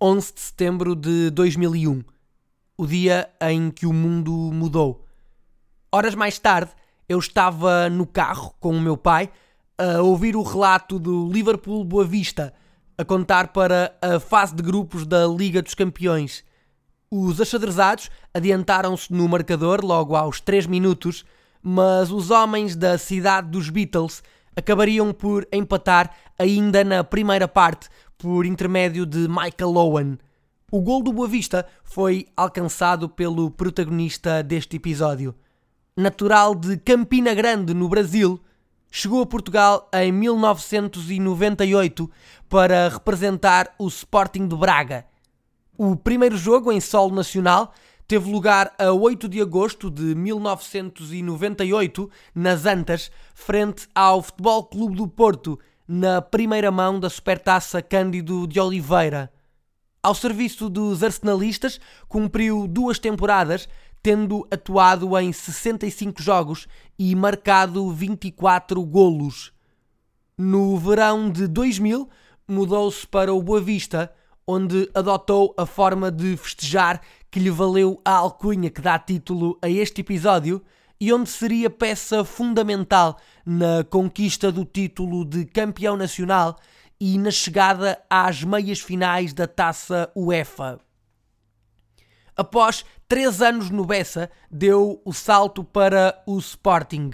11 de setembro de 2001, o dia em que o mundo mudou. Horas mais tarde, eu estava no carro com o meu pai a ouvir o relato do Liverpool Boa Vista a contar para a fase de grupos da Liga dos Campeões. Os achadrezados adiantaram-se no marcador logo aos 3 minutos, mas os homens da cidade dos Beatles acabariam por empatar ainda na primeira parte por intermédio de Michael Owen. O gol do Boa Vista foi alcançado pelo protagonista deste episódio. Natural de Campina Grande, no Brasil, chegou a Portugal em 1998 para representar o Sporting de Braga. O primeiro jogo em solo nacional teve lugar a 8 de agosto de 1998 nas Antas, frente ao Futebol Clube do Porto, na primeira mão da Supertaça Cândido de Oliveira. Ao serviço dos arsenalistas, cumpriu duas temporadas, tendo atuado em 65 jogos e marcado 24 golos. No verão de 2000, mudou-se para o Boa Vista, onde adotou a forma de festejar que lhe valeu a alcunha que dá título a este episódio e onde seria peça fundamental na conquista do título de campeão nacional e na chegada às meias finais da taça UEFA. Após três anos no Bessa, deu o salto para o Sporting.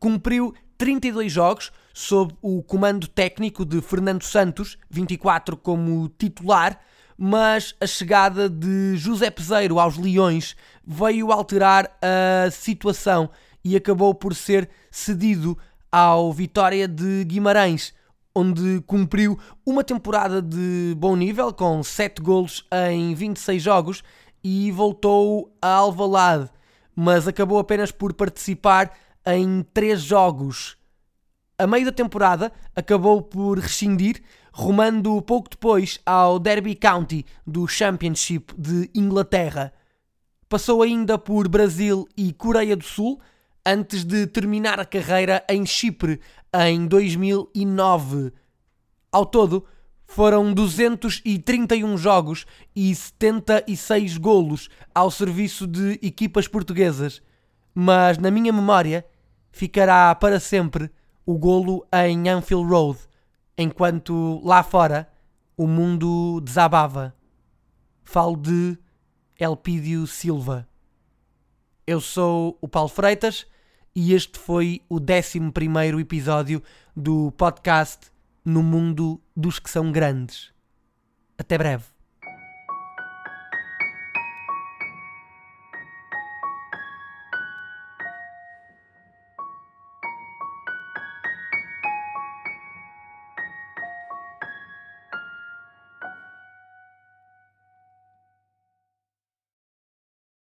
Cumpriu 32 jogos sob o comando técnico de Fernando Santos, 24 como titular, mas a chegada de José Peseiro aos Leões veio alterar a situação e acabou por ser cedido ao Vitória de Guimarães, onde cumpriu uma temporada de bom nível com 7 golos em 26 jogos e voltou a Alvalade, mas acabou apenas por participar em 3 jogos. A meio da temporada, acabou por rescindir, rumando pouco depois ao Derby County do Championship de Inglaterra. Passou ainda por Brasil e Coreia do Sul, antes de terminar a carreira em Chipre em 2009. Ao todo, foram 231 jogos e 76 golos ao serviço de equipas portuguesas. Mas na minha memória ficará para sempre o golo em Anfield Road, enquanto lá fora o mundo desabava. Falo de Elpídio Silva. Eu sou o Paulo Freitas e este foi o 11 episódio do podcast No Mundo dos que São Grandes. Até breve.